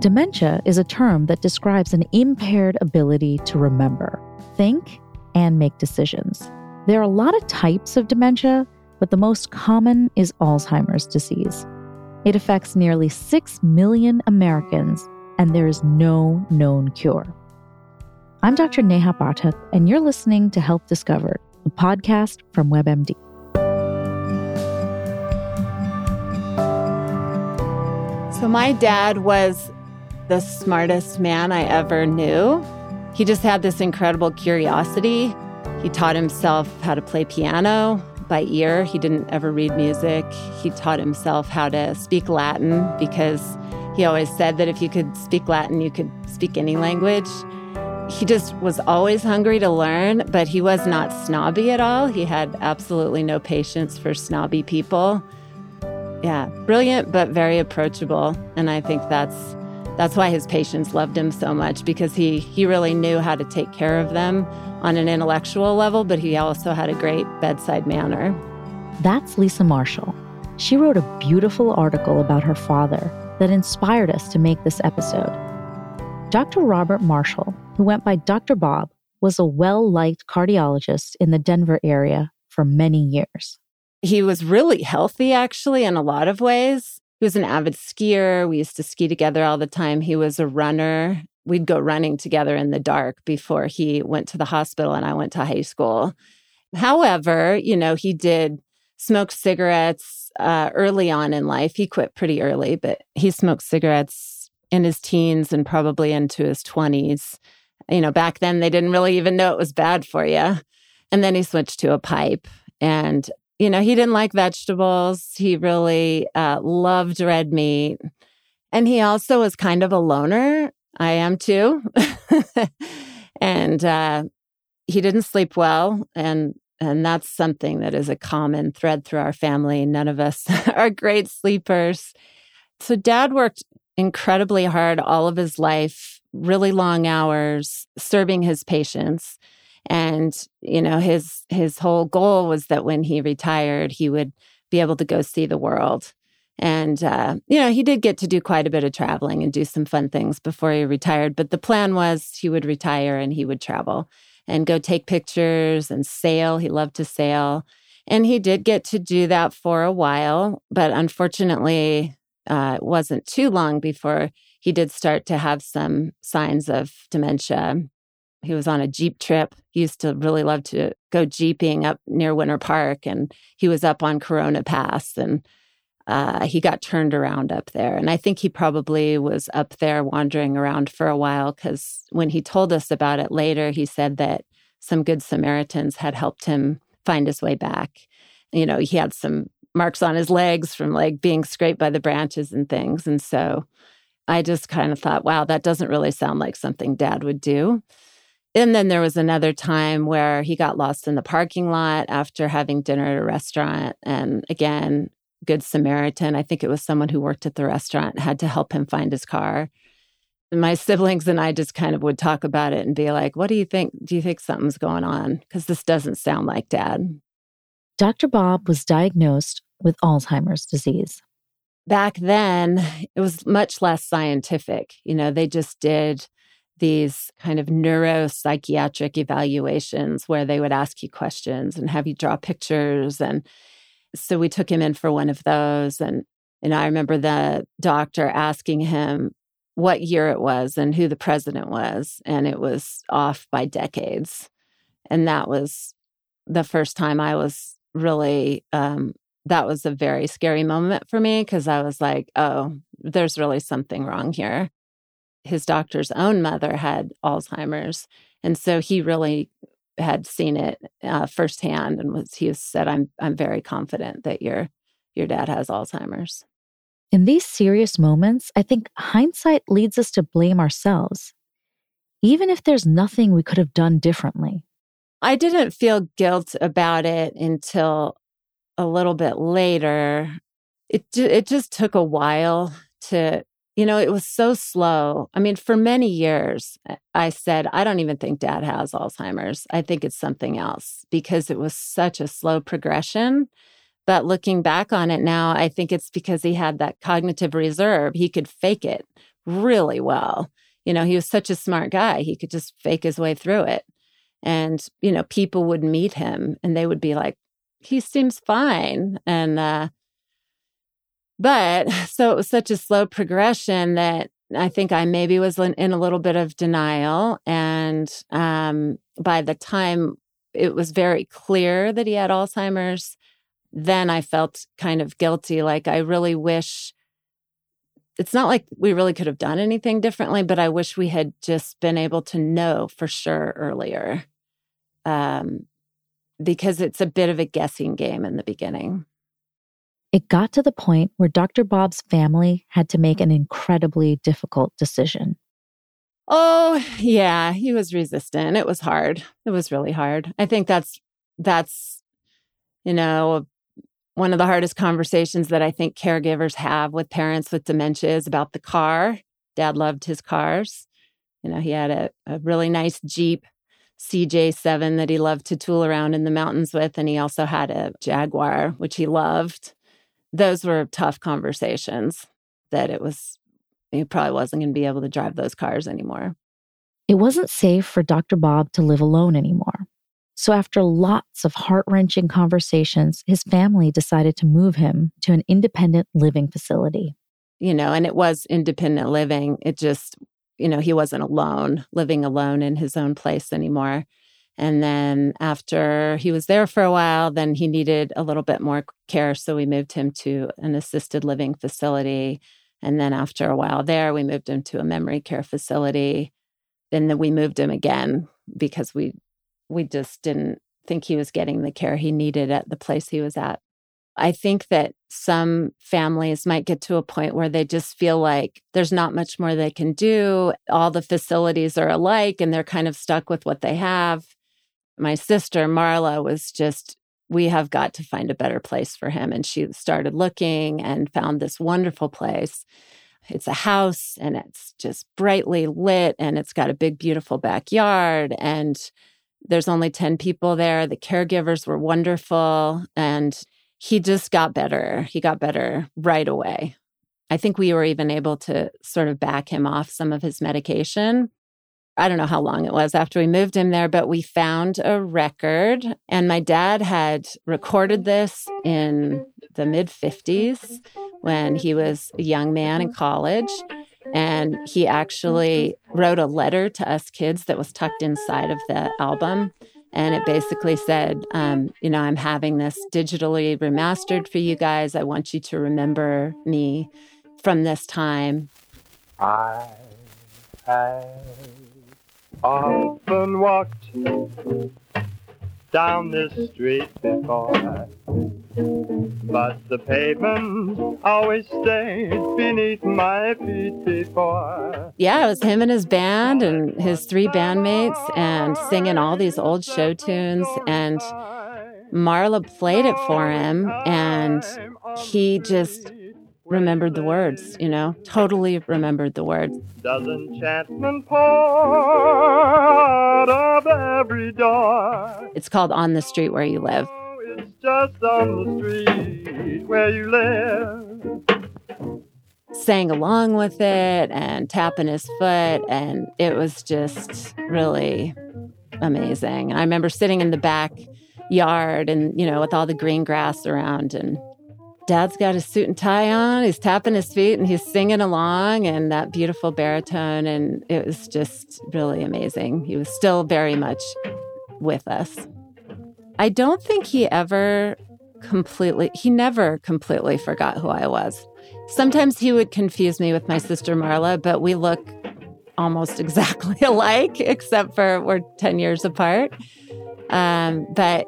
Dementia is a term that describes an impaired ability to remember, think, and make decisions. There are a lot of types of dementia, but the most common is Alzheimer's disease. It affects nearly 6 million Americans, and there is no known cure. I'm Dr. Neha Pathak, and you're listening to Health Discovered, a podcast from WebMD. So, my dad was the smartest man I ever knew. He just had this incredible curiosity. He taught himself how to play piano by ear. He didn't ever read music. He taught himself how to speak Latin because he always said that if you could speak Latin, you could speak any language. He just was always hungry to learn, but he was not snobby at all. He had absolutely no patience for snobby people. Yeah, brilliant, but very approachable. And I think that's that's why his patients loved him so much because he he really knew how to take care of them on an intellectual level, but he also had a great bedside manner. That's Lisa Marshall. She wrote a beautiful article about her father that inspired us to make this episode. Dr. Robert Marshall, who went by Dr. Bob, was a well liked cardiologist in the Denver area for many years. He was really healthy, actually, in a lot of ways. He was an avid skier. We used to ski together all the time. He was a runner. We'd go running together in the dark before he went to the hospital and I went to high school. However, you know, he did smoke cigarettes uh, early on in life. He quit pretty early, but he smoked cigarettes in his teens and probably into his 20s. You know, back then they didn't really even know it was bad for you. And then he switched to a pipe. And you know, he didn't like vegetables. He really uh, loved red meat. And he also was kind of a loner. I am too. and uh, he didn't sleep well. And and that's something that is a common thread through our family. None of us are great sleepers. So dad worked incredibly hard all of his life, really long hours, serving his patients and you know his his whole goal was that when he retired he would be able to go see the world. And uh, you know he did get to do quite a bit of traveling and do some fun things before he retired. But the plan was he would retire and he would travel and go take pictures and sail. He loved to sail. And he did get to do that for a while. But unfortunately uh, it wasn't too long before he did start to have some signs of dementia he was on a Jeep trip. He used to really love to go Jeeping up near Winter Park, and he was up on Corona Pass, and uh, he got turned around up there. And I think he probably was up there wandering around for a while because when he told us about it later, he said that some good Samaritans had helped him find his way back. You know, he had some marks on his legs from like being scraped by the branches and things. And so I just kind of thought, wow, that doesn't really sound like something dad would do. And then there was another time where he got lost in the parking lot after having dinner at a restaurant. And again, Good Samaritan, I think it was someone who worked at the restaurant, had to help him find his car. And my siblings and I just kind of would talk about it and be like, what do you think? Do you think something's going on? Because this doesn't sound like dad. Dr. Bob was diagnosed with Alzheimer's disease. Back then, it was much less scientific. You know, they just did these kind of neuropsychiatric evaluations where they would ask you questions and have you draw pictures. And so we took him in for one of those. And, and I remember the doctor asking him what year it was and who the president was. And it was off by decades. And that was the first time I was really, um, that was a very scary moment for me because I was like, oh, there's really something wrong here his doctor's own mother had Alzheimer's. And so he really had seen it uh, firsthand and was he said, I'm I'm very confident that your your dad has Alzheimer's. In these serious moments, I think hindsight leads us to blame ourselves, even if there's nothing we could have done differently. I didn't feel guilt about it until a little bit later. It it just took a while to you know, it was so slow. I mean, for many years, I said, I don't even think dad has Alzheimer's. I think it's something else because it was such a slow progression. But looking back on it now, I think it's because he had that cognitive reserve. He could fake it really well. You know, he was such a smart guy. He could just fake his way through it. And, you know, people would meet him and they would be like, he seems fine. And, uh, but so it was such a slow progression that I think I maybe was in a little bit of denial. And um, by the time it was very clear that he had Alzheimer's, then I felt kind of guilty. Like, I really wish it's not like we really could have done anything differently, but I wish we had just been able to know for sure earlier. Um, because it's a bit of a guessing game in the beginning. It got to the point where Dr. Bob's family had to make an incredibly difficult decision. Oh, yeah, he was resistant. It was hard. It was really hard. I think that's that's you know, one of the hardest conversations that I think caregivers have with parents with dementia is about the car. Dad loved his cars. You know, he had a, a really nice Jeep CJ7 that he loved to tool around in the mountains with. And he also had a Jaguar, which he loved. Those were tough conversations that it was, he probably wasn't going to be able to drive those cars anymore. It wasn't safe for Dr. Bob to live alone anymore. So, after lots of heart wrenching conversations, his family decided to move him to an independent living facility. You know, and it was independent living. It just you know, he wasn't alone, living alone in his own place anymore. And then after he was there for a while, then he needed a little bit more care. So we moved him to an assisted living facility. And then after a while there, we moved him to a memory care facility. And then we moved him again because we we just didn't think he was getting the care he needed at the place he was at. I think that some families might get to a point where they just feel like there's not much more they can do. All the facilities are alike and they're kind of stuck with what they have. My sister, Marla, was just, we have got to find a better place for him. And she started looking and found this wonderful place. It's a house and it's just brightly lit and it's got a big, beautiful backyard. And there's only 10 people there. The caregivers were wonderful. And he just got better. He got better right away. I think we were even able to sort of back him off some of his medication. I don't know how long it was after we moved him there, but we found a record. And my dad had recorded this in the mid 50s when he was a young man in college. And he actually wrote a letter to us kids that was tucked inside of the album. And it basically said, um, you know, I'm having this digitally remastered for you guys. I want you to remember me from this time. I often walked down this street before. But the pavement always stayed beneath my feet before. Yeah, it was him and his band and his three bandmates and singing all these old show tunes. And Marla played it for him and he just remembered the words, you know, totally remembered the words. Does enchantment pour out of every door? It's called On the Street Where You Live. It's just on the street where you live. Sang along with it and tapping his foot, and it was just really amazing. I remember sitting in the back yard and, you know, with all the green grass around and dad's got his suit and tie on. He's tapping his feet and he's singing along and that beautiful baritone. And it was just really amazing. He was still very much with us. I don't think he ever completely, he never completely forgot who I was. Sometimes he would confuse me with my sister Marla, but we look almost exactly alike, except for we're 10 years apart. Um, but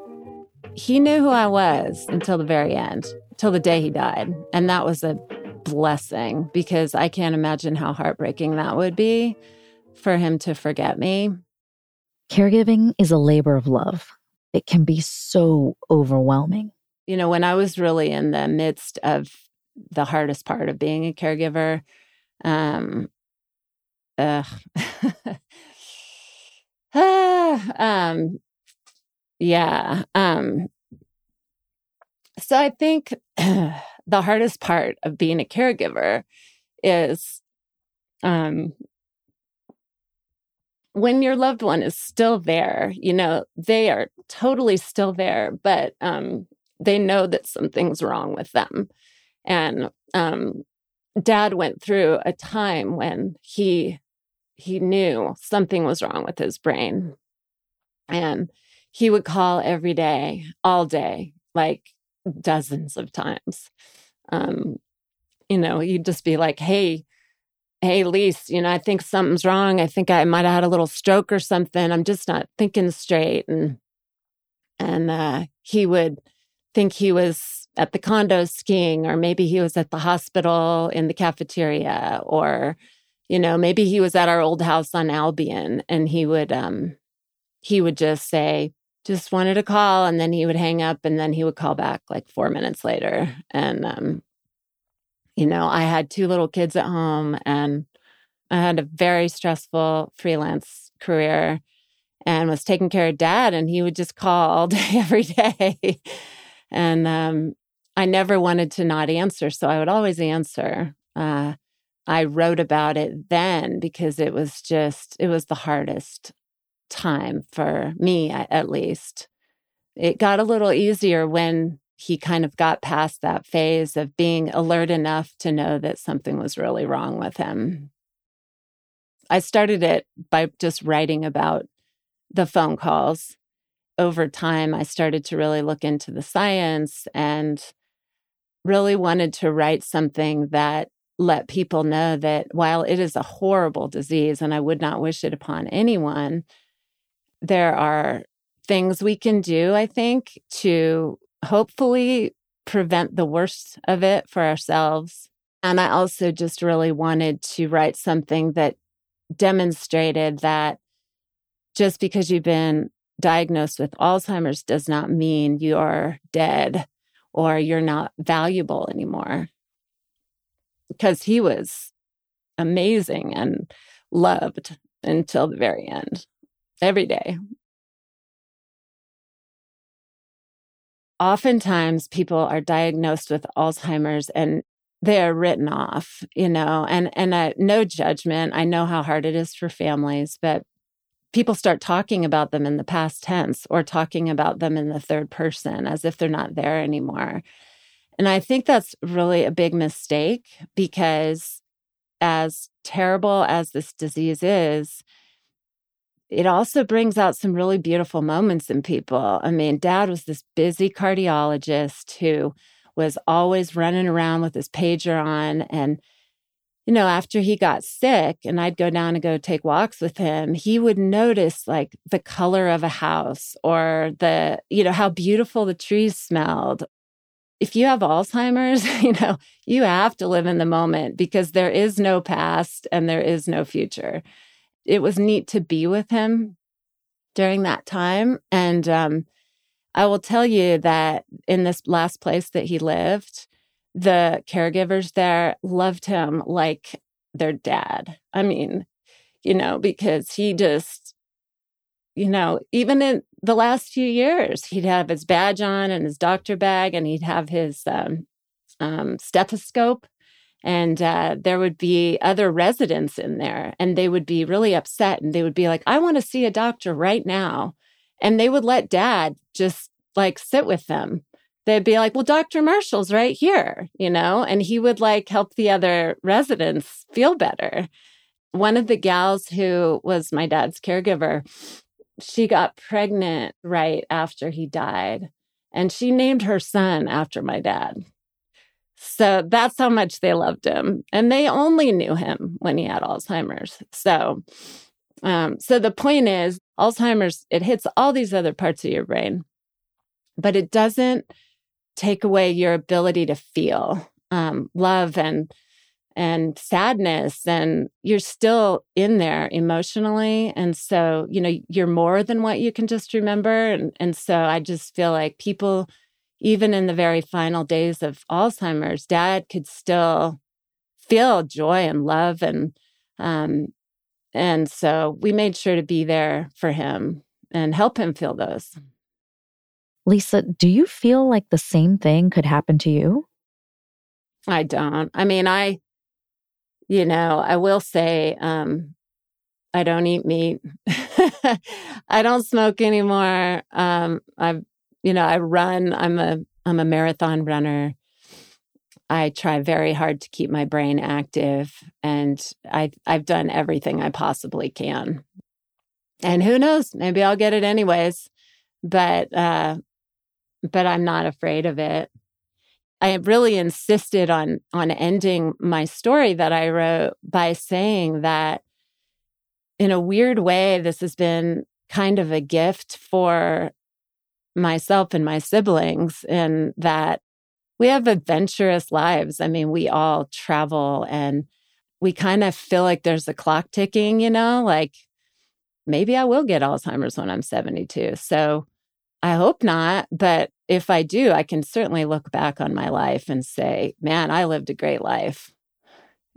he knew who I was until the very end till the day he died. And that was a blessing because I can't imagine how heartbreaking that would be for him to forget me. Caregiving is a labor of love. It can be so overwhelming. You know, when I was really in the midst of the hardest part of being a caregiver, um, uh, um, yeah, um, so I think the hardest part of being a caregiver is um, when your loved one is still there, you know, they are totally still there, but um, they know that something's wrong with them. And um, dad went through a time when he he knew something was wrong with his brain. And he would call every day, all day, like dozens of times. Um, you know, he'd just be like, hey, hey, Lise, you know, I think something's wrong. I think I might have had a little stroke or something. I'm just not thinking straight. And and uh, he would think he was at the condo skiing, or maybe he was at the hospital in the cafeteria, or you know, maybe he was at our old house on Albion, and he would um, he would just say, just wanted to call, and then he would hang up, and then he would call back like four minutes later, and um, you know, I had two little kids at home and I had a very stressful freelance career and was taking care of dad. And he would just call all day, every day. and um, I never wanted to not answer. So I would always answer. Uh, I wrote about it then because it was just, it was the hardest time for me, at least. It got a little easier when he kind of got past that phase of being alert enough to know that something was really wrong with him. I started it by just writing about the phone calls. Over time, I started to really look into the science and really wanted to write something that let people know that while it is a horrible disease and I would not wish it upon anyone, there are things we can do, I think, to hopefully prevent the worst of it for ourselves. And I also just really wanted to write something that demonstrated that just because you've been diagnosed with Alzheimer's does not mean you're dead or you're not valuable anymore. Because he was amazing and loved until the very end, every day. oftentimes people are diagnosed with Alzheimer's and they are written off, you know, and and no judgment. I know how hard it is for families, but people start talking about them in the past tense or talking about them in the third person as if they're not there anymore. And I think that's really a big mistake because as terrible as this disease is, it also brings out some really beautiful moments in people. I mean, dad was this busy cardiologist who was always running around with his pager on. And, you know, after he got sick and I'd go down and go take walks with him, he would notice like the color of a house or the, you know, how beautiful the trees smelled. If you have Alzheimer's, you know, you have to live in the moment because there is no past and there is no future it was neat to be with him during that time. And um, I will tell you that in this last place that he lived, the caregivers there loved him like their dad. I mean, you know, because he just, you know, even in the last few years, he'd have his badge on and his doctor bag, and he'd have his um, um, stethoscope and uh, there would be other residents in there and they would be really upset and they would be like i want to see a doctor right now and they would let dad just like sit with them. They'd be like well dr marshall's right here you know and he would like help the other residents feel better. One of the gals who was my dad's caregiver she got pregnant right after he died and she named her son after my dad so that's how much they loved him. And they only knew him when he had Alzheimer's. So um, so the point is Alzheimer's, it hits all these other parts of your brain, but it doesn't take away your ability to feel um, love and and sadness and you're still in there emotionally and so you know you're more than what you can just remember and and so i just feel like people even in the very final days of Alzheimer's, dad could still feel joy and love and um, and so we made sure to be there for him and help him feel those. Lisa, do you feel like the same thing could happen to you? I don't. I mean, I you know, I will say, um, I don't eat meat. I don't smoke anymore. Um, I've, you know, I run. I'm a, I'm a marathon runner. I try very hard to keep my brain active, and I, I've done everything I possibly can. And who knows? Maybe I'll get it anyways. But, uh, but I'm not afraid of it. I really insisted on on ending my story that I wrote by saying that in a weird way this has been kind of a gift for myself and my siblings in that we have adventurous lives. I mean, we all travel and we kind of feel like there's a clock ticking, you know, like maybe I will get Alzheimer's when I'm 72. So I hope not, but if I do, I can certainly look back on my life and say, "Man, I lived a great life."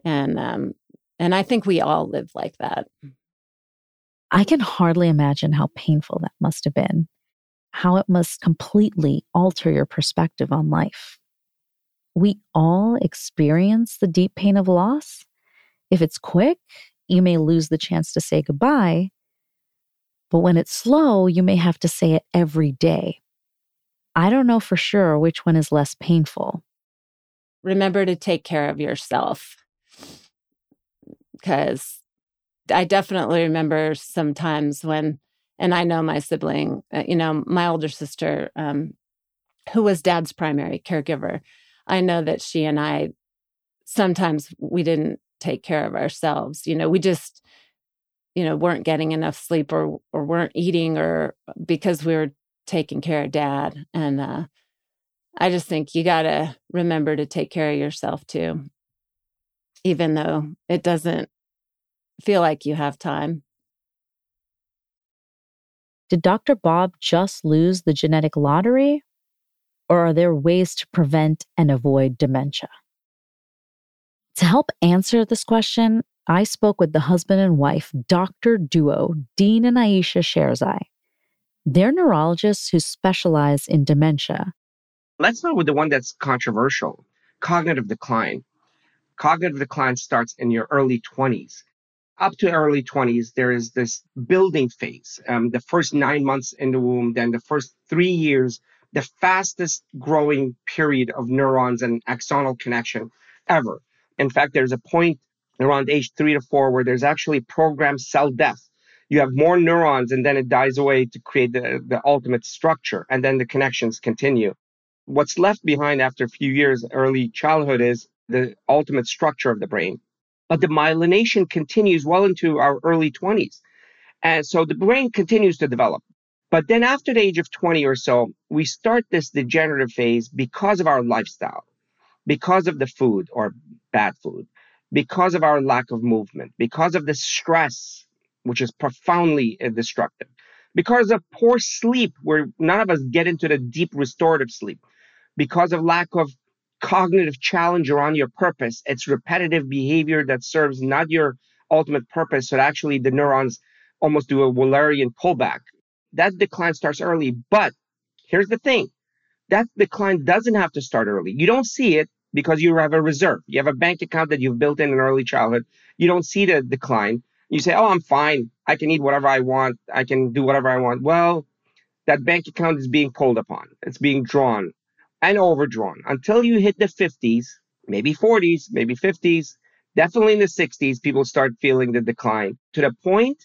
And um and I think we all live like that. I can hardly imagine how painful that must have been. How it must completely alter your perspective on life. We all experience the deep pain of loss. If it's quick, you may lose the chance to say goodbye. But when it's slow, you may have to say it every day. I don't know for sure which one is less painful. Remember to take care of yourself. Because I definitely remember sometimes when, and I know my sibling, uh, you know, my older sister, um, who was dad's primary caregiver, I know that she and I sometimes we didn't take care of ourselves. You know, we just, you know, weren't getting enough sleep or or weren't eating or because we were taking care of dad. And uh, I just think you got to remember to take care of yourself too, even though it doesn't feel like you have time. Did Dr. Bob just lose the genetic lottery? Or are there ways to prevent and avoid dementia? To help answer this question, I spoke with the husband and wife, Dr. Duo, Dean and Ayesha Sherzai. They're neurologists who specialize in dementia. Let's start with the one that's controversial cognitive decline. Cognitive decline starts in your early 20s. Up to early 20s, there is this building phase. Um, the first nine months in the womb, then the first three years, the fastest growing period of neurons and axonal connection ever. In fact, there's a point around age three to four where there's actually programmed cell death you have more neurons and then it dies away to create the, the ultimate structure and then the connections continue what's left behind after a few years early childhood is the ultimate structure of the brain but the myelination continues well into our early 20s and so the brain continues to develop but then after the age of 20 or so we start this degenerative phase because of our lifestyle because of the food or bad food because of our lack of movement because of the stress which is profoundly uh, destructive. Because of poor sleep, where none of us get into the deep restorative sleep, because of lack of cognitive challenge around your purpose, it's repetitive behavior that serves not your ultimate purpose, so actually the neurons almost do a Wallerian pullback. That decline starts early, but here's the thing that decline doesn't have to start early. You don't see it because you have a reserve. You have a bank account that you've built in in early childhood. You don't see the decline you say, oh, I'm fine. I can eat whatever I want. I can do whatever I want. Well, that bank account is being pulled upon. It's being drawn and overdrawn until you hit the 50s, maybe 40s, maybe 50s, definitely in the 60s, people start feeling the decline to the point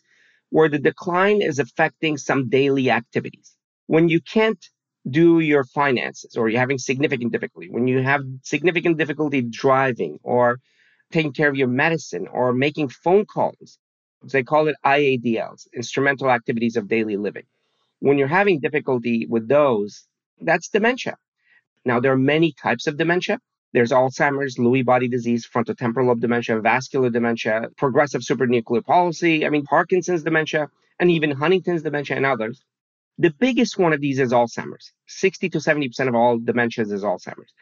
where the decline is affecting some daily activities. When you can't do your finances or you're having significant difficulty, when you have significant difficulty driving or taking care of your medicine or making phone calls, they call it IADLs, instrumental activities of daily living. When you're having difficulty with those, that's dementia. Now, there are many types of dementia. There's Alzheimer's, Lewy body disease, frontotemporal lobe dementia, vascular dementia, progressive supranuclear palsy, I mean, Parkinson's dementia, and even Huntington's dementia and others. The biggest one of these is Alzheimer's. 60 to 70% of all dementias is Alzheimer's.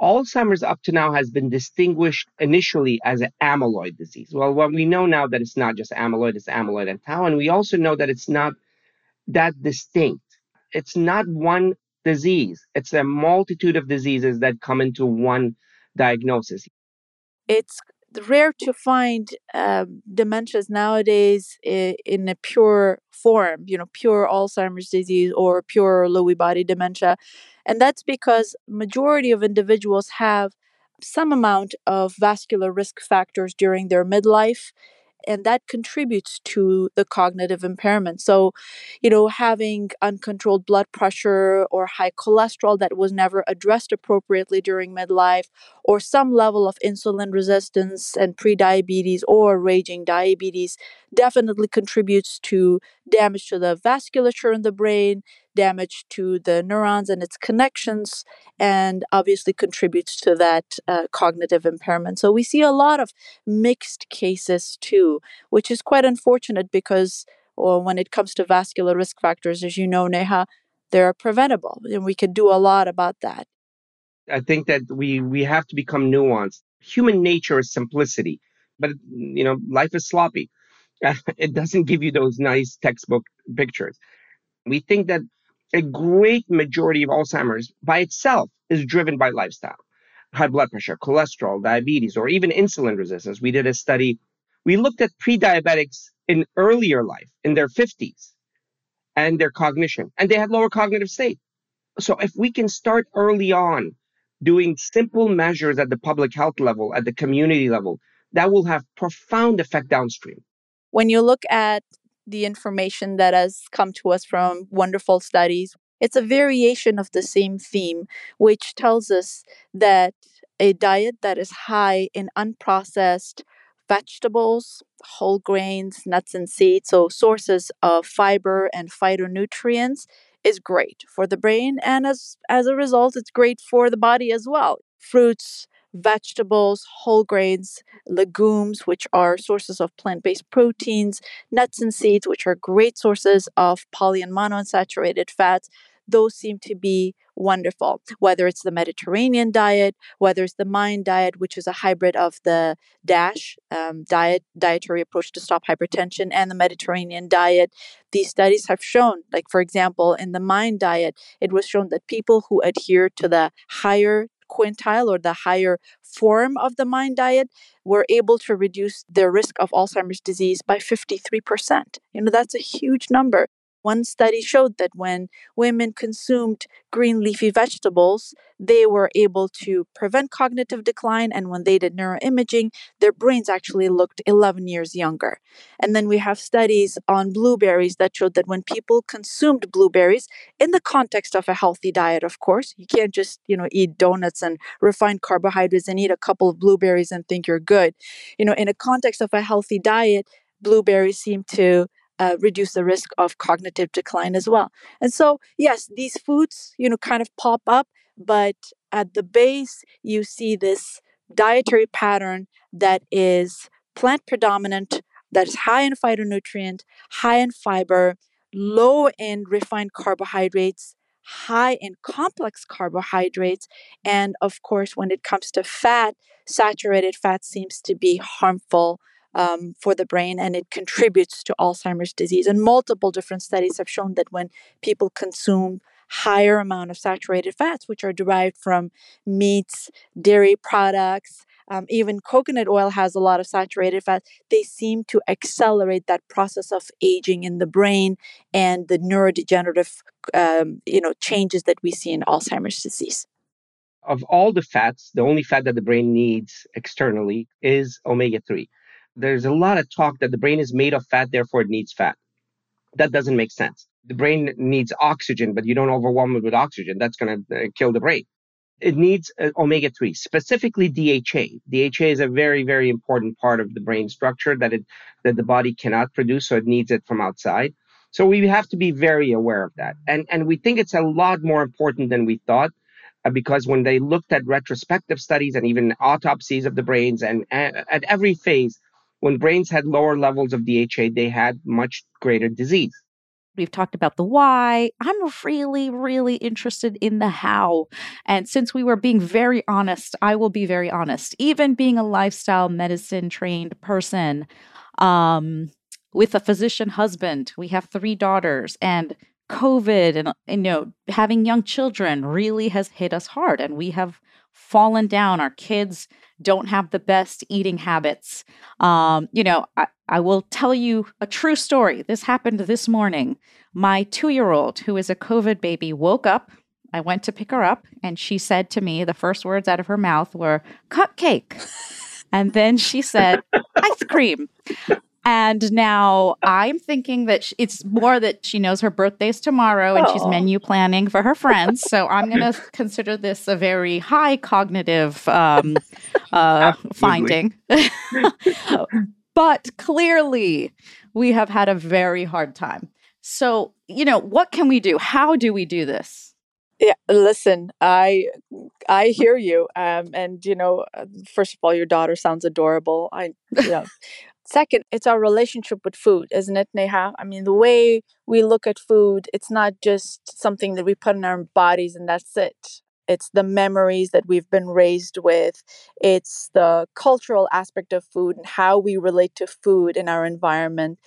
Alzheimer's up to now has been distinguished initially as an amyloid disease. Well, what we know now that it's not just amyloid, it's amyloid and tau, and we also know that it's not that distinct. It's not one disease. It's a multitude of diseases that come into one diagnosis. It's rare to find uh, dementias nowadays in, a pure form, you know, pure Alzheimer's disease or pure Lewy body dementia. And that's because majority of individuals have some amount of vascular risk factors during their midlife and that contributes to the cognitive impairment. So, you know, having uncontrolled blood pressure or high cholesterol that was never addressed appropriately during midlife, or some level of insulin resistance and prediabetes or raging diabetes definitely contributes to damage to the vasculature in the brain, damage to the neurons and its connections, and obviously contributes to that uh, cognitive impairment. So we see a lot of mixed cases too, which is quite unfortunate because well, when it comes to vascular risk factors, as you know, Neha, they're preventable, and we can do a lot about that. I think that we we have to become nuanced. Human nature is simplicity, but you know, life is sloppy. it doesn't give you those nice textbook pictures. We think that a great majority of Alzheimer's by itself is driven by lifestyle. High blood pressure, cholesterol, diabetes, or even insulin resistance. We did a study. We looked at pre diabetics in earlier life, in their 50s, and their cognition, and they had lower cognitive state. So if we can start early on doing simple measures at the public health level, at the community level, that will have profound effect downstream. When you look at the information that has come to us from wonderful studies. It's a variation of the same theme, which tells us that a diet that is high in unprocessed vegetables, whole grains, nuts, and seeds, so sources of fiber and phytonutrients, is great for the brain. And as, as a result, it's great for the body as well. Fruits, vegetables, whole grains, legumes, which are sources of plant based proteins, nuts and seeds, which are great sources of poly and monounsaturated fats. Those seem to be wonderful, whether it's the Mediterranean diet, whether it's the MIND diet, which is a hybrid of the DASH um, diet, dietary approach to stop hypertension, and the Mediterranean diet. These studies have shown, like for example, in the MIND diet, it was shown that people who adhere to the higher quintile or the higher form of the mind diet were able to reduce their risk of Alzheimer's disease by 53%. You know, that's a huge number. One study showed that when women consumed green leafy vegetables, they were able to prevent cognitive decline. And when they did neuroimaging, their brains actually looked 11 years younger. And then we have studies on blueberries that showed that when people consumed blueberries, in the context of a healthy diet, of course, you can't just, you know, eat donuts and refined carbohydrates and eat a couple of blueberries and think you're good. You know, in a context of a healthy diet, blueberries seem to uh, reduce the risk of cognitive decline as well. And so, yes, these foods, you know, kind of pop up, but at the base, you see this dietary pattern that is plant predominant, that is high in phytonutrient, high in fiber, low in refined carbohydrates, high in complex carbohydrates. And of course, when it comes to fat, saturated fat seems to be harmful um, for the brain and it contributes to Alzheimer's disease. And multiple different studies have shown that when people consume higher amount of saturated fats, which are derived from meats, dairy products, um, even coconut oil has a lot of saturated fat. They seem to accelerate that process of aging in the brain and the neurodegenerative, um, you know, changes that we see in Alzheimer's disease. Of all the fats, the only fat that the brain needs externally is omega three there's a lot of talk that the brain is made of fat, therefore it needs fat. That doesn't make sense. The brain needs oxygen, but you don't overwhelm it with oxygen. That's going to uh, kill the brain. It needs uh, omega 3, specifically DHA. DHA is a very, very important part of the brain structure that it that the body cannot produce, so it needs it from outside. So we have to be very aware of that. And and we think it's a lot more important than we thought uh, because when they looked at retrospective studies and even autopsies of the brains and, and at every phase, when brains had lower levels of DHA, they had much greater disease. We've talked about the why. I'm really, really interested in the how. And since we were being very honest, I will be very honest. Even being a lifestyle medicine trained person, um, with a physician husband, we have three daughters, and COVID and, and you know having young children really has hit us hard, and we have fallen down. Our kids don't have the best eating habits. Um, you know, I, I will tell you a true story. This happened this morning. My two year old, who is a COVID baby, woke up. I went to pick her up, and she said to me, the first words out of her mouth were cupcake. And then she said, ice cream. And now I'm thinking that it's more that she knows her birthday's tomorrow and she's menu planning for her friends. So I'm going to consider this a very high cognitive um, uh, finding. but clearly, we have had a very hard time. So, you know, what can we do? How do we do this? Yeah, listen, I I hear you. Um, and you know, uh, first of all, your daughter sounds adorable. I, you know, Second, it's our relationship with food, isn't it, Neha? I mean, the way we look at food, it's not just something that we put in our bodies and that's it. It's the memories that we've been raised with. It's the cultural aspect of food and how we relate to food in our environment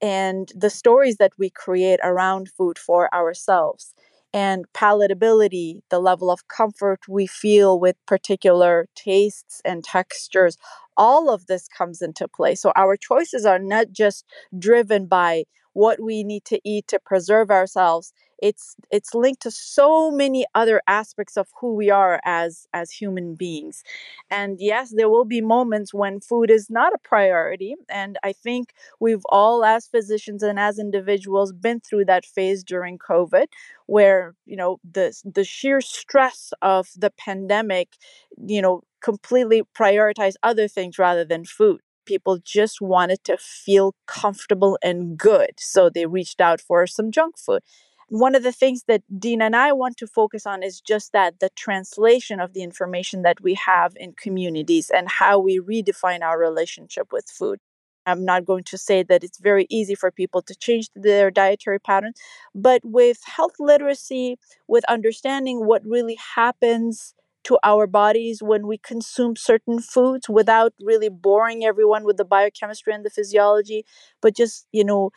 and the stories that we create around food for ourselves and palatability, the level of comfort we feel with particular tastes and textures all of this comes into play. So our choices are not just driven by what we need to eat to preserve ourselves it's it's linked to so many other aspects of who we are as as human beings and yes there will be moments when food is not a priority and i think we've all as physicians and as individuals been through that phase during covid where you know the the sheer stress of the pandemic you know completely prioritize other things rather than food. People just wanted to feel comfortable and good. So they reached out for some junk food. One of the things that Dean and I want to focus on is just that the translation of the information that we have in communities and how we redefine our relationship with food. I'm not going to say that it's very easy for people to change their dietary patterns, but with health literacy, with understanding what really happens to our bodies when we consume certain foods without really boring everyone with the biochemistry and the physiology but just you know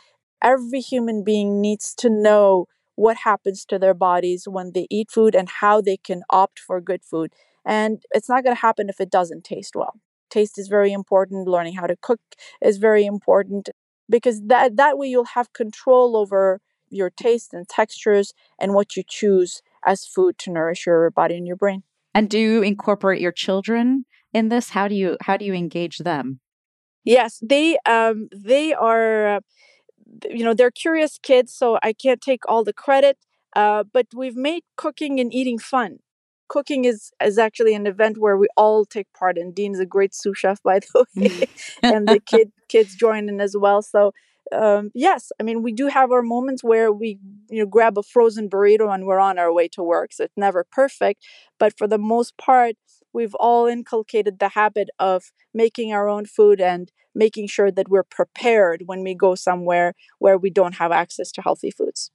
every human being needs to know what happens to their bodies when they eat food and how they can opt for good food and it's not going to happen if it doesn't taste well taste is very important learning how to cook is very important because that that way you'll have control over your taste and textures and what you choose as food to nourish your body and your brain and do you incorporate your children in this? How do you how do you engage them? Yes, they um they are uh, you know, they're curious kids, so I can't take all the credit. Uh, but we've made cooking and eating fun. Cooking is is actually an event where we all take part in. is a great sous chef, by the way, and the kid kids join in as well. So um, yes, I mean we do have our moments where we you know grab a frozen burrito and we're on our way to work. So it's never perfect, but for the most part, we've all inculcated the habit of making our own food and making sure that we're prepared when we go somewhere where we don't have access to healthy foods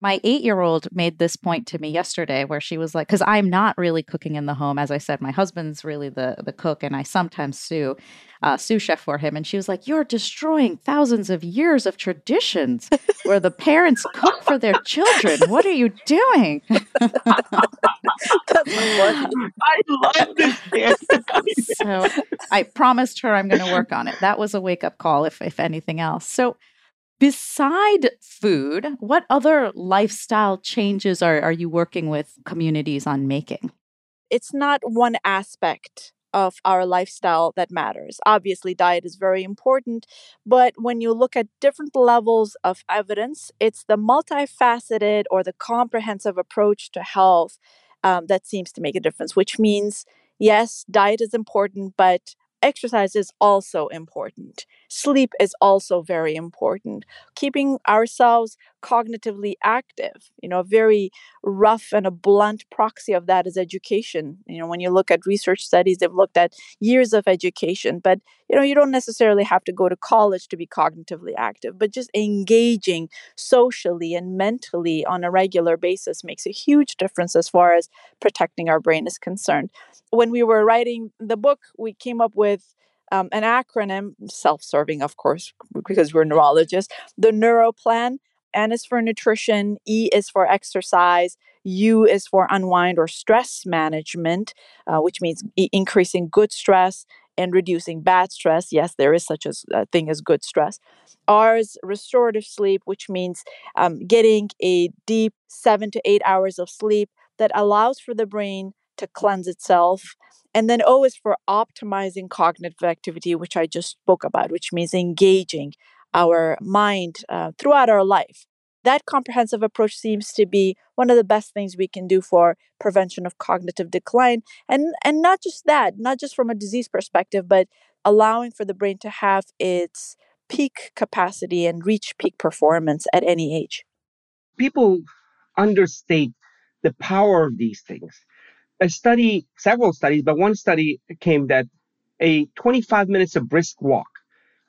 my eight year old made this point to me yesterday where she was like because i'm not really cooking in the home as i said my husband's really the the cook and i sometimes sue uh, sous chef for him and she was like you're destroying thousands of years of traditions where the parents cook for their children. What are you doing i love this so i promised her i'm going to work on it. That was a wake-up call if if anything else. So Beside food, what other lifestyle changes are, are you working with communities on making? It's not one aspect of our lifestyle that matters. Obviously, diet is very important, but when you look at different levels of evidence, it's the multifaceted or the comprehensive approach to health um, that seems to make a difference, which means yes, diet is important, but exercise is also important. Sleep is also very important. Keeping ourselves cognitively active, you know, a very rough and a blunt proxy of that is education. You know, when you look at research studies, they've looked at years of education, but you know, you don't necessarily have to go to college to be cognitively active, but just engaging socially and mentally on a regular basis makes a huge difference as far as protecting our brain is concerned. When we were writing the book, we came up with um, an acronym, self serving, of course, because we're neurologists, the NeuroPlan N is for nutrition, E is for exercise, U is for unwind or stress management, uh, which means e- increasing good stress and reducing bad stress. Yes, there is such a, a thing as good stress. R is restorative sleep, which means um, getting a deep seven to eight hours of sleep that allows for the brain to cleanse itself. And then O is for optimizing cognitive activity, which I just spoke about, which means engaging our mind uh, throughout our life. That comprehensive approach seems to be one of the best things we can do for prevention of cognitive decline. And, and not just that, not just from a disease perspective, but allowing for the brain to have its peak capacity and reach peak performance at any age. People understate the power of these things. A study, several studies, but one study came that a 25 minutes of brisk walk,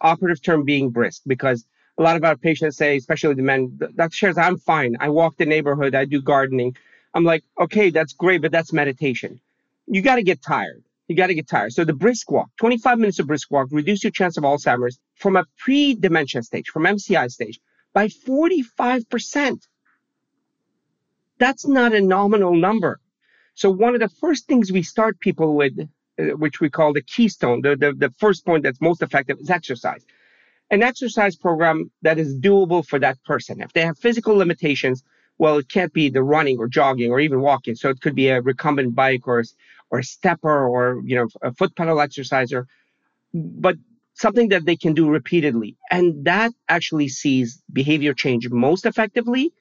operative term being brisk, because a lot of our patients say, especially the men, Dr. Sherzai, I'm fine. I walk the neighborhood, I do gardening. I'm like, okay, that's great, but that's meditation. You got to get tired. You got to get tired. So the brisk walk, 25 minutes of brisk walk, reduce your chance of Alzheimer's from a pre-dementia stage, from MCI stage, by 45%. That's not a nominal number. So one of the first things we start people with, Uh, which we call the keystone, the, the, the first point that's most effective is exercise. An exercise program that is doable for that person. If they have physical limitations, well, it can't be the running or jogging or even walking. So it could be a recumbent bike or, or a stepper or, you know, a foot pedal exerciser, but something that they can do repeatedly. And that actually sees behavior change most effectively.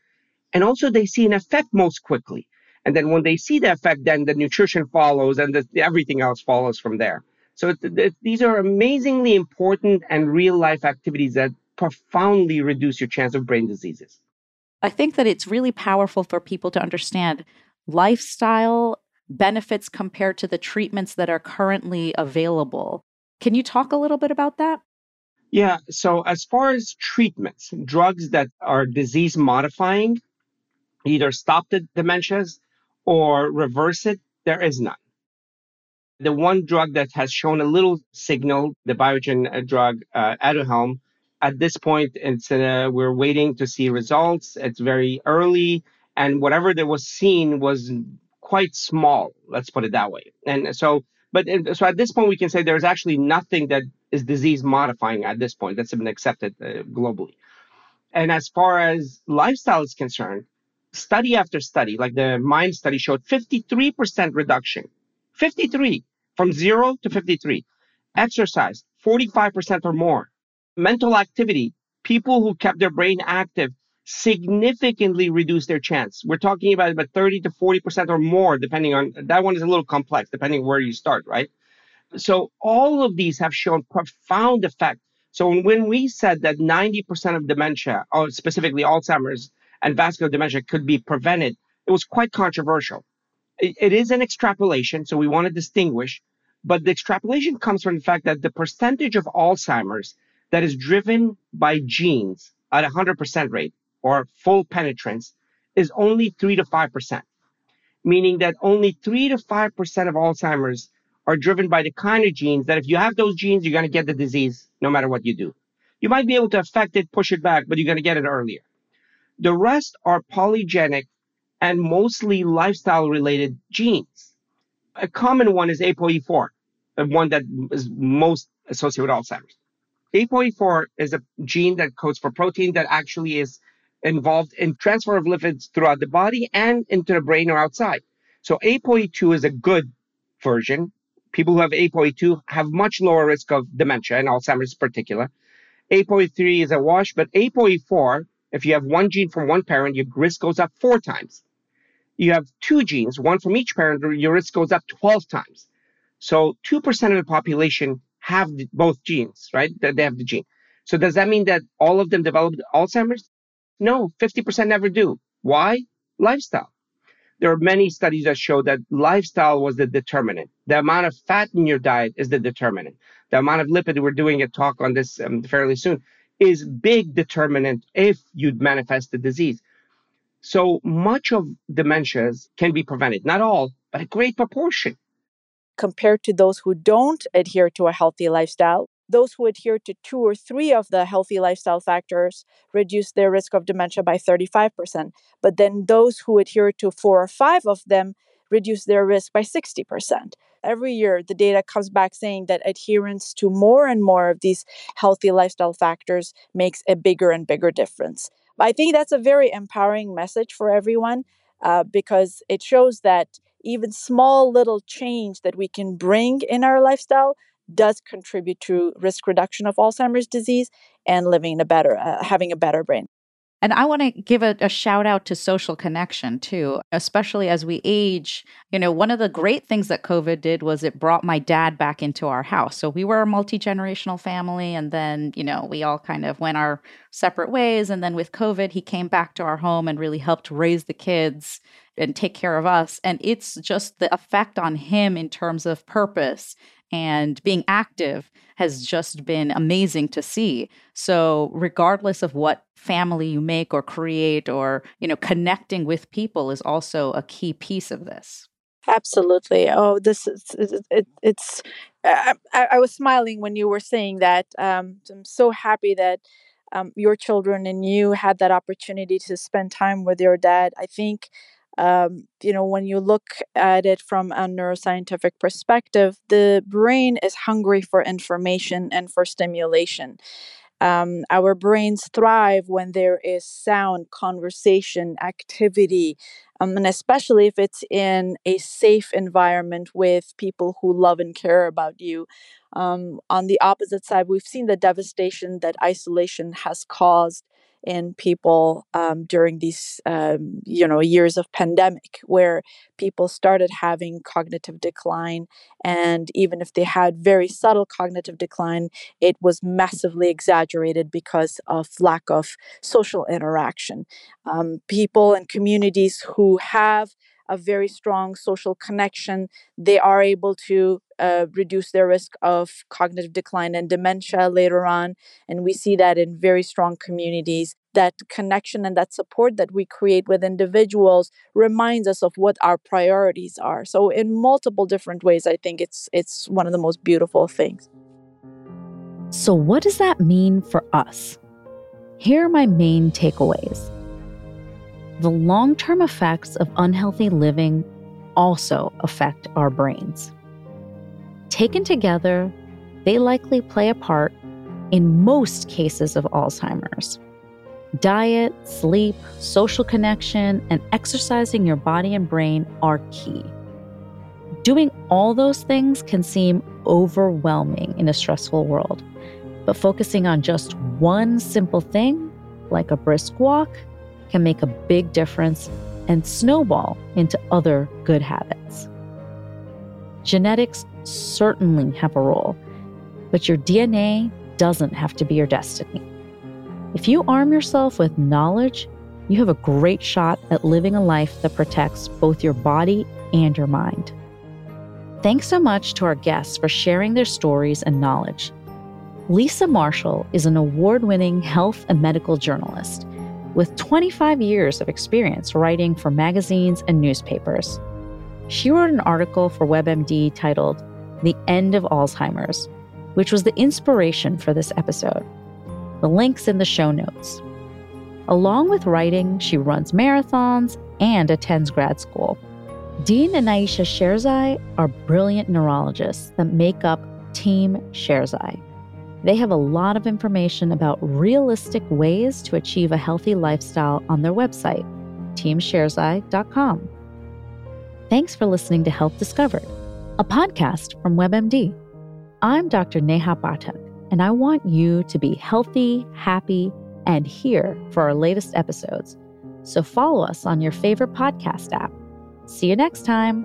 And also they see an effect most quickly. And then when they see the effect, then the nutrition follows and the, everything else follows from there. So these are amazingly important and real life activities that profoundly reduce your chance of brain diseases. I think that it's really powerful for people to understand lifestyle benefits compared to the treatments that are currently available. Can you talk a little bit about that? Yeah. So, as far as treatments, drugs that are disease modifying, either stop the dementias or reverse it, there is none. The one drug that has shown a little signal, the Biogen uh, drug, uh, Aduhelm, at this point, it's uh, we're waiting to see results. It's very early, and whatever that was seen was quite small. Let's put it that way. And so, but so at this point, we can say there's actually nothing that is disease modifying at this point that's been accepted uh, globally. And as far as lifestyle is concerned, study after study, like the MIND study showed 53% reduction, 53 from zero to 53. Exercise, 45% or more. Mental activity, people who kept their brain active significantly reduced their chance. We're talking about about 30 to 40% or more, depending on that one is a little complex, depending where you start, right? So all of these have shown profound effect. So when we said that 90% of dementia, or specifically Alzheimer's, and vascular dementia could be prevented, it was quite controversial. it, it is an extrapolation, so we want to distinguish, but the extrapolation comes from the fact that the percentage of Alzheimer's that is driven by genes at 100% rate or full penetrance is only 3 to 5%, meaning that only 3 to 5% of Alzheimer's are driven by the kind of genes that if you have those genes, you're going to get the disease no matter what you do. You might be able to affect it, push it back, but you're going to get it earlier. The rest are polygenic and mostly lifestyle related genes. A common one is ApoE4, the one that is most associated with Alzheimer's. ApoE4 is a gene that codes for protein that actually is involved in transfer of lipids throughout the body and into the brain or outside. So ApoE2 is a good version. People who have ApoE2 have much lower risk of dementia and Alzheimer's in particular. ApoE3 is a wash, but ApoE4 if you have one gene from one parent, your risk goes up four times. You have two genes, one from each parent, your risk goes up 12 times. So 2% of the population have both genes, right? That They have the gene. So does that mean that all of them developed Alzheimer's? No, 50% never do. Why? Lifestyle. There are many studies that show that lifestyle was the determinant. The amount of fat in your diet is the determinant. The amount of lipid, we're doing a talk on this um, fairly soon is big determinant if you'd manifest the disease. So much of dementias can be prevented, not all, but a great proportion. Compared to those who don't adhere to a healthy lifestyle, those who adhere to two or three of the healthy lifestyle factors reduce their risk of dementia by 35%. But then those who adhere to four or five of them reduce their risk by 60%. Every year, the data comes back saying that adherence to more and more of these healthy lifestyle factors makes a bigger and bigger difference. I think that's a very empowering message for everyone uh, because it shows that even small little change that we can bring in our lifestyle does contribute to risk reduction of Alzheimer's disease and living a better, uh, having a better brain. And I want to give a, a, shout out to social connection too, especially as we age. You know, one of the great things that COVID did was it brought my dad back into our house. So we were a multi generational family. And then, you know, we all kind of went our separate ways. And then with COVID, he came back to our home and really helped raise the kids and take care of us. And it's just the effect on him in terms of purpose and being active has just been amazing to see. So regardless of what family you make or create or you know connecting with people is also a key piece of this. Absolutely. Oh, this is it, it's. I, I, was smiling when you were saying that. Um, I'm so happy that um, your children and you had that opportunity to spend time with your dad. I think um, you know, when you look at it from a neuroscientific perspective, the brain is hungry for information and for stimulation. Um, our brains thrive when there is sound, conversation, activity, um, and especially if it's in a safe environment with people who love and care about you. Um, on the opposite side, we've seen the devastation that isolation has caused in people um, during these um, you know years of pandemic where people started having cognitive decline and even if they had very subtle cognitive decline it was massively exaggerated because of lack of social interaction. Um, people and communities who have a very strong social connection, they are able to uh, reduce their risk of cognitive decline and dementia later on. And we see that in very strong communities. That connection and that support that we create with individuals reminds us of what our priorities are. So, in multiple different ways, I think it's it's one of the most beautiful things. So, what does that mean for us? Here are my main takeaways the long term effects of unhealthy living also affect our brains. Taken together, they likely play a part in most cases of Alzheimer's. Diet, sleep, social connection, and exercising your body and brain are key. Doing all those things can seem overwhelming in a stressful world, but focusing on just one simple thing, like a brisk walk, can make a big difference and snowball into other good habits. Genetics certainly have a role, but your DNA doesn't have to be your destiny. If you arm yourself with knowledge, you have a great shot at living a life that protects both your body and your mind. Thanks so much to our guests for sharing their stories and knowledge. Lisa Marshall is an award winning health and medical journalist with 25 years of experience writing for magazines and newspapers. She wrote an article for WebMD titled The End of Alzheimer's, which was the inspiration for this episode. The link's in the show notes. Along with writing, she runs marathons and attends grad school. Dean and Ayesha Sherzai are brilliant neurologists that make up Team Sherzai. They have a lot of information about realistic ways to achieve a healthy lifestyle on their website, teamsherzai.com. Thanks for listening to Health Discovered, a podcast from WebMD. I'm Dr. Neha Pathak, and I want you to be healthy, happy, and here for our latest episodes. So follow us on your favorite podcast app. See you next time.